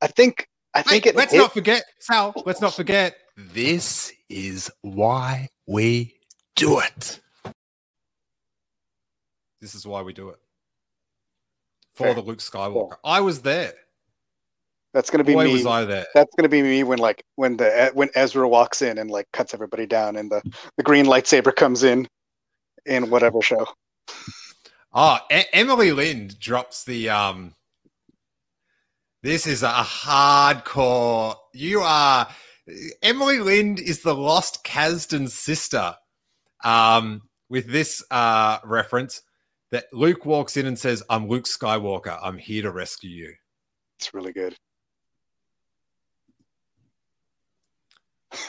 I think I think
Hey,
it.
let's
hit-
not forget, Sal. Let's not forget. This is why we do it. This is why we do it for
Fair.
the Luke Skywalker. I was there.
That's gonna be
Boy,
me.
was I there.
That's gonna be me when like when the when Ezra walks in and like cuts everybody down and the the green lightsaber comes in in whatever show.
Oh, E- Emily Lind drops the um. This is a hardcore. You are Emily Lind is the lost Kasdan sister. Um, with this uh reference, that Luke walks in and says, "I'm Luke Skywalker. I'm here to rescue you."
It's really good.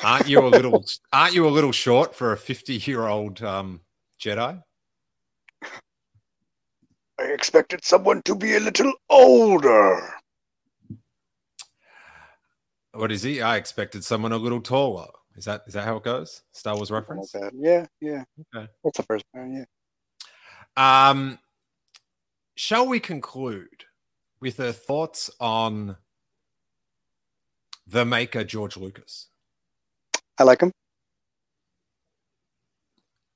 Aren't you a little? aren't you a little short for a fifty-year-old um, Jedi?
I expected someone to be a little older.
What is he? I expected someone a little taller. Is that is that how it goes? Star Wars reference.
Like. Yeah, yeah.
Okay.
That's the first one. Yeah.
Um, shall we conclude with her thoughts on the maker George Lucas?
I like him.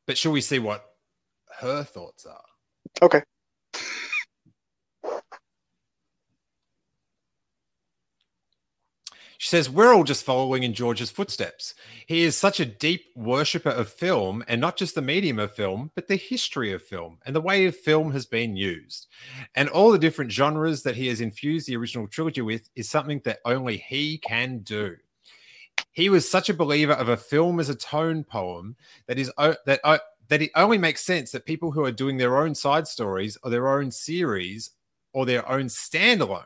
But shall we see what her thoughts are?
Okay.
She says, We're all just following in George's footsteps. He is such a deep worshipper of film, and not just the medium of film, but the history of film and the way film has been used. And all the different genres that he has infused the original trilogy with is something that only he can do. He was such a believer of a film as a tone poem that is that o- that it only makes sense that people who are doing their own side stories or their own series or their own standalones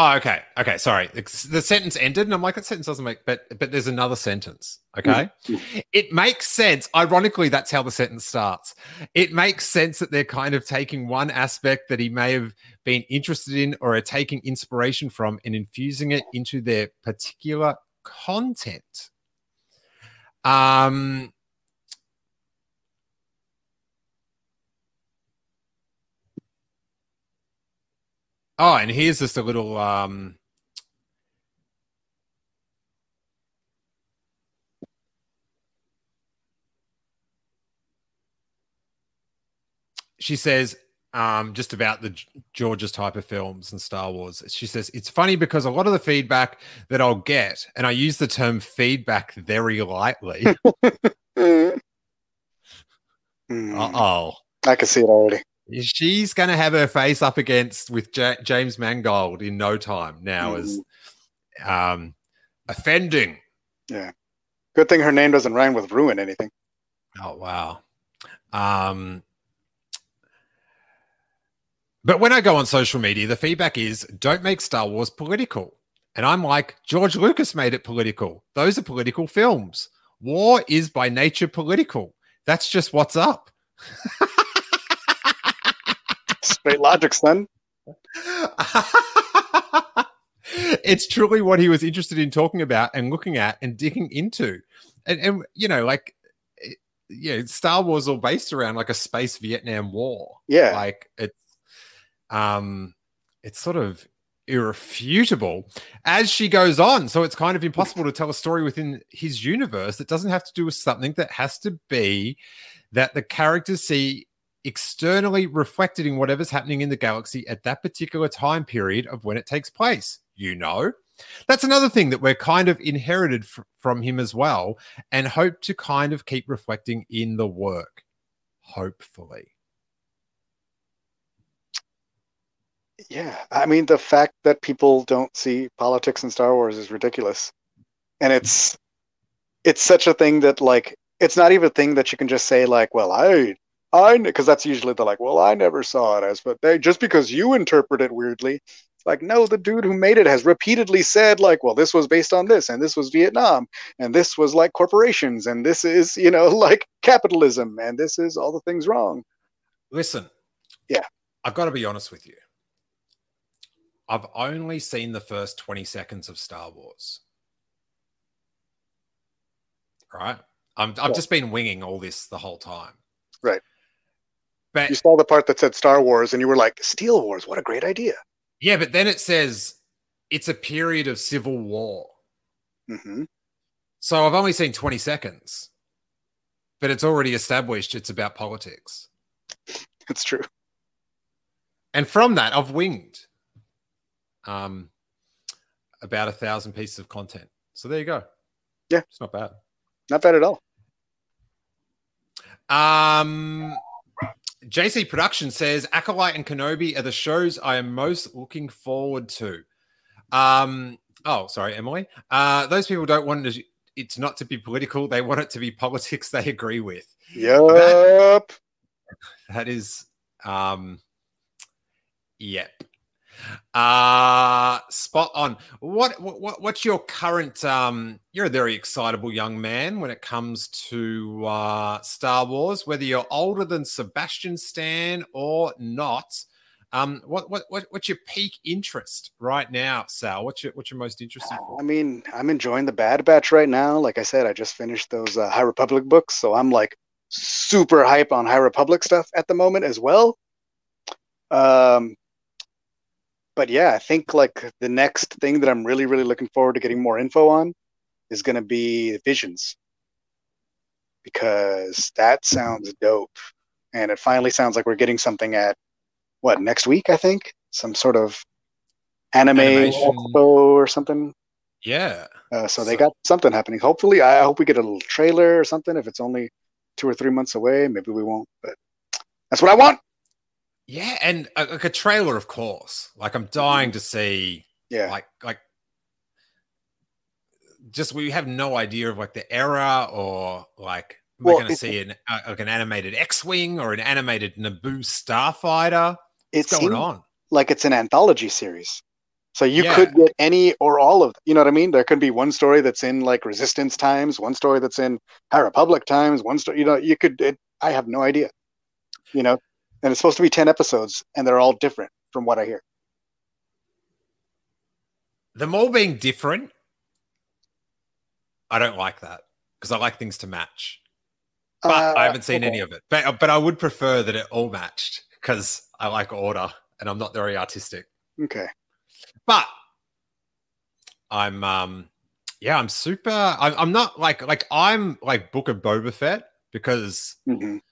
Oh, okay. Okay. Sorry. The, the sentence ended, and I'm like, that sentence doesn't make, but but there's another sentence. Okay. It makes sense. Ironically, that's how the sentence starts. It makes sense that they're kind of taking one aspect that he may have been interested in or are taking inspiration from and infusing it into their particular content. Um, Oh, and here's just a little um She says um just about the George's type of films and Star Wars. She says it's funny because a lot of the feedback that I'll get and I use the term feedback very lightly.
Mm.
Uh-oh.
I can see it already.
She's going to have her face up against with Ja James Mangold in no time now as um, offending. Yeah.
Good thing her name doesn't rhyme with ruin anything.
Oh wow. Um, but when I go on social media, the feedback is don't make Star Wars political. And I'm like, George Lucas made it political. Those are political films. War is by nature political. That's just what's up.
Straight logic, son.
it's truly what he was interested in talking about and looking at and digging into. And, and you know, like, it- know, Star Wars all based around like a space Vietnam War.
Yeah.
Like it's, um, it's sort of irrefutable as she goes on. So it's kind of impossible to tell a story within his universe that doesn't have to do with something that has to be that the characters see externally reflected in whatever's happening in the galaxy at that particular time period of when it takes place. You know, that's another thing that we're kind of inherited from him as well, and hope to kind of keep reflecting in the work, hopefully.
Yeah, I mean the fact that people don't see politics in Star Wars is ridiculous, and it's it's such a thing that like it's not even a thing that you can just say like, well, I I because that's usually the like, well, I never saw it as, but they just because you interpret it weirdly. It's like, no, the dude who made it has repeatedly said like, well, this was based on this, and this was Vietnam, and this was like corporations, and this is you know like capitalism, and this is all the things wrong.
Listen,
Yeah.
I've got to be honest with you. I've only seen the first 20 seconds of Star Wars. Right? I'm, I've
Yeah.
just been winging all this the whole time.
Right.
But
You saw the part that said Star Wars, and you were like, Steele Wars, what a great idea.
yeah, but then it says it's a period of civil war.
hmm
So I've only seen 20 seconds, but it's already established it's about politics.
It's true.
And from that, I've winged um, about a thousand pieces of content. So there you go.
Yeah.
It's not bad.
Not bad at all.
Um, JC Production says Acolyte and Kenobi are the shows I am most looking forward to. Um, oh, sorry, Emily. Uh, those people don't want it, it's not to be political. They want it to be politics they agree with.
Yup.
That is, um, yep. Uh spot on. What what what's your current um you're a very excitable young man when it comes to uh Star Wars, whether you're older than Sebastian Stan or not. Um what what, what what's your peak interest right now, Sal? What's your what's your most interesting?
I mean, I'm enjoying the Bad Batch right now. Like I said, I just finished those uh, High Republic books, so I'm like super hype on High Republic stuff at the moment as well. Um, but yeah, I think like the next thing that I'm really, really looking forward to getting more info on is going to be Visions because that sounds dope, and it finally sounds like we're getting something at what next week? I think some sort of anime
Animation.
or something.
Yeah.
Uh, so they got something happening. Hopefully, I hope we get a little trailer or something. If it's only two or three months away, maybe we won't. But that's what I want.
Yeah, and uh, like a trailer, of course. Like I'm dying to see
Yeah,
like like just we have no idea of like the era or like we're
Well,
going to see an uh, like an animated X-wing or an animated Naboo starfighter. What's going on?
like it's an anthology series. So you
Yeah.
could get any or all of. You know what I mean? There could be one story that's in like Resistance times, one story that's in High Republic times, one story. You know, you could. It, I have no idea. You know, and it's supposed to be ten episodes, and they're all different from what I hear.
Them all being different. I don't like that because I like things to match. But I
Uh,
haven't seen any of it. But but I would prefer that it all matched because I like order and I'm not very artistic.
Okay.
but I'm um yeah, I'm super I'm, I'm not like like I'm like Book of Boba Fett because
hmm
it,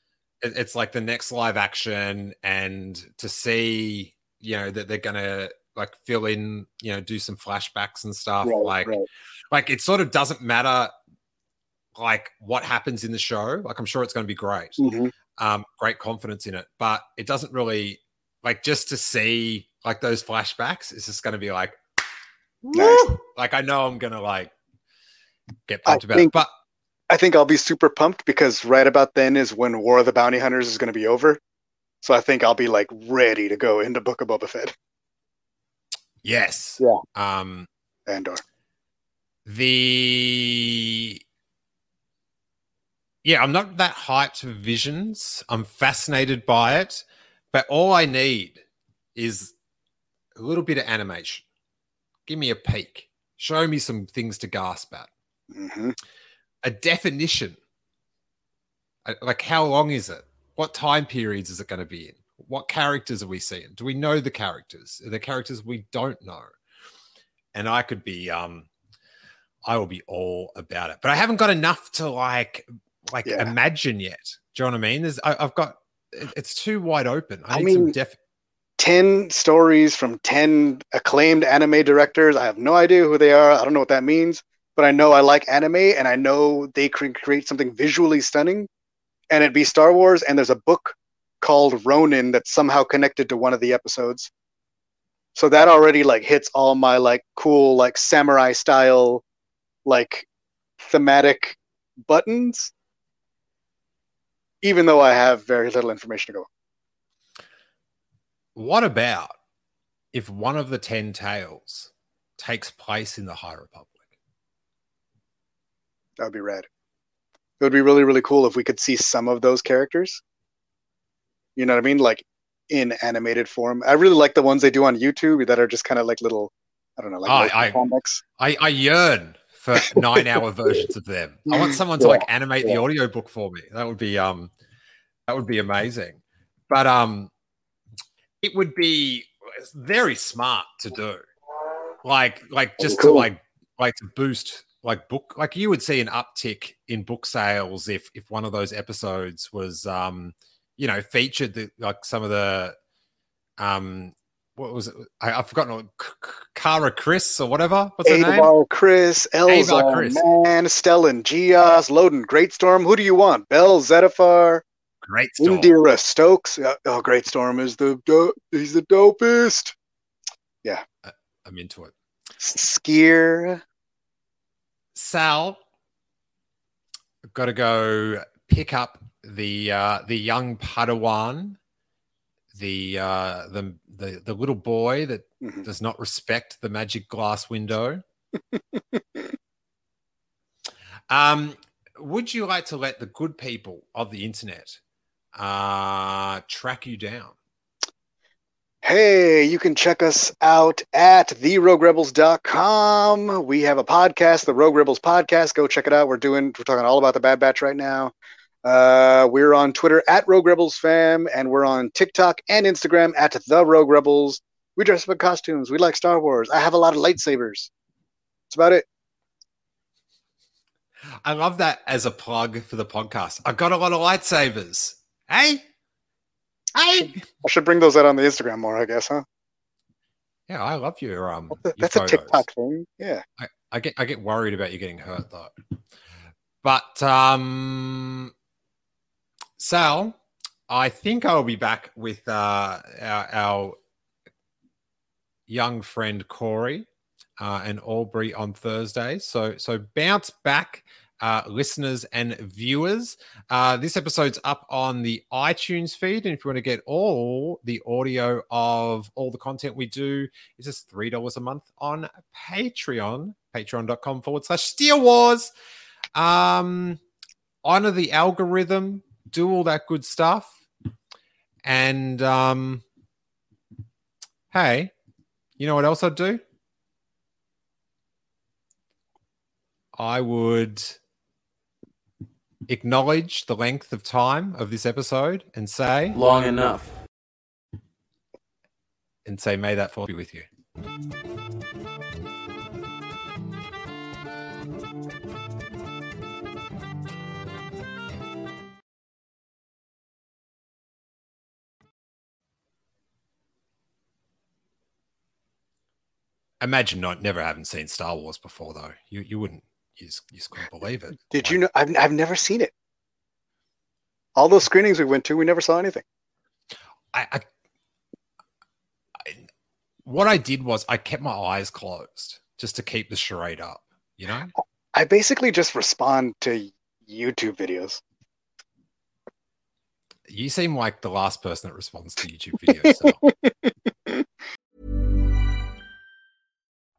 it's like the next live action and to see you know that they're gonna like fill in you know do some flashbacks and stuff
Right,
like
right.
like it sort of doesn't matter like what happens in the show like i'm sure it's going to be great
Mhm.
um great confidence in it but it doesn't really like just to see like those flashbacks it's just going to be like
Nice.
like i know i'm gonna like get
I
pumped about it but
I think I'll be super pumped because right about then is when War of the Bounty Hunters is going to be over. So I think I'll be like ready to go into Book of Boba Fett.
yes
Yeah.
um
Andor.
the yeah i'm not that hyped for visions i'm fascinated by it but all i need is a little bit of animation give me a peek show me some things to gasp at
hmm
a definition like how long is it what time periods is it going to be in What characters are we seeing? Do we know the characters? Are there characters we don't know? And I could be um I will be all about it. But I haven't got enough to like like
Yeah.
imagine yet. Do you know what I mean? There's I, I've got it's too wide open. I
I
need some
mean,
def
10 stories from 10 acclaimed anime directors. I have no idea who they are. I don't know what that means, but I know I like anime and I know they can create something visually stunning and it'd be Star Wars. And there's a book called Ronin that's somehow connected to one of the episodes. So that already like hits all my like cool, like samurai style, like thematic buttons, even though I have very little information to go.
What about if one of the 10 tales takes place in the High Republic?
That would be rad. It would be really, really cool if we could see some of those characters. You know what I mean? Like in animated form. I really like the ones they do on YouTube that are just kind of like little, I don't know, like motion
I-
comics.
I, I yearn for nine hour versions of them. I want someone to
Yeah,
like animate the
yeah.
audiobook for me. That would be um that would be amazing. But um it would be very smart to do. Like like just to like like to boost like book like you would see an uptick in book sales if if one of those episodes was um you know featured the like some of the um what was it I, i've forgotten what- K- K- Kara Kriss or whatever what's her name
Kriss, Elza,
Kriss.
Man, Stellan, Gios, Loden, Greatstorm. Who do you want? Bell, Zettifar,
great story
Indeera, Stokes. Oh, Greatstorm is the do- he's the dopest.
Yeah, I'm into it
Skier.
Sal I've got to go pick up the uh the young padawan the uh the the, the little boy that
Mhm.
does not respect the magic glass window. um, would you like to let the good people of the internet uh, track you down?
Hey, you can check us out at theroguerebels.com. We have a podcast, the Rogue Rebels Podcast. Go check it out. We're doing we're talking all about the Bad Batch right now. Uh, we're on Twitter at Rogue Rebels Fam, and we're on TikTok and Instagram at the Rogue Rebels. We dress up in costumes. We like Star Wars. I have a lot of lightsabers. That's about it.
I love that as a plug for the podcast. I got a lot of lightsabers. Hey, hey.
I should bring those out on the Instagram more, I guess, huh?
Yeah, I love your um.
That's
your
that's a. TikTok thing. Yeah.
I get I get worried about you getting hurt though. But um Sal, I think I'll be back with uh our, our young friend Corey uh, and Aubrey on Thursday. So so bounce back uh, listeners and viewers. Uh, this episode's up on the iTunes feed. And if you want to get all the audio of all the content we do, it's just $3 a month on Patreon, patreon.com forward slash Steele Wars. Um, honor the algorithm, do all that good stuff. And um, hey, you know what else I'd do? I would acknowledge the length of time of this episode and say,
Long enough.
and say, may that force be with you. Imagine not never having seen Star Wars before, though. You you wouldn't you just, you just couldn't believe it.
Did you know? I've, I've never seen it. All those screenings we went to, we never saw anything.
I, I, I what I did was I kept my eyes closed just to keep the charade up. You know,
I basically just respond to YouTube videos.
you seem like the last person that responds to YouTube videos. so.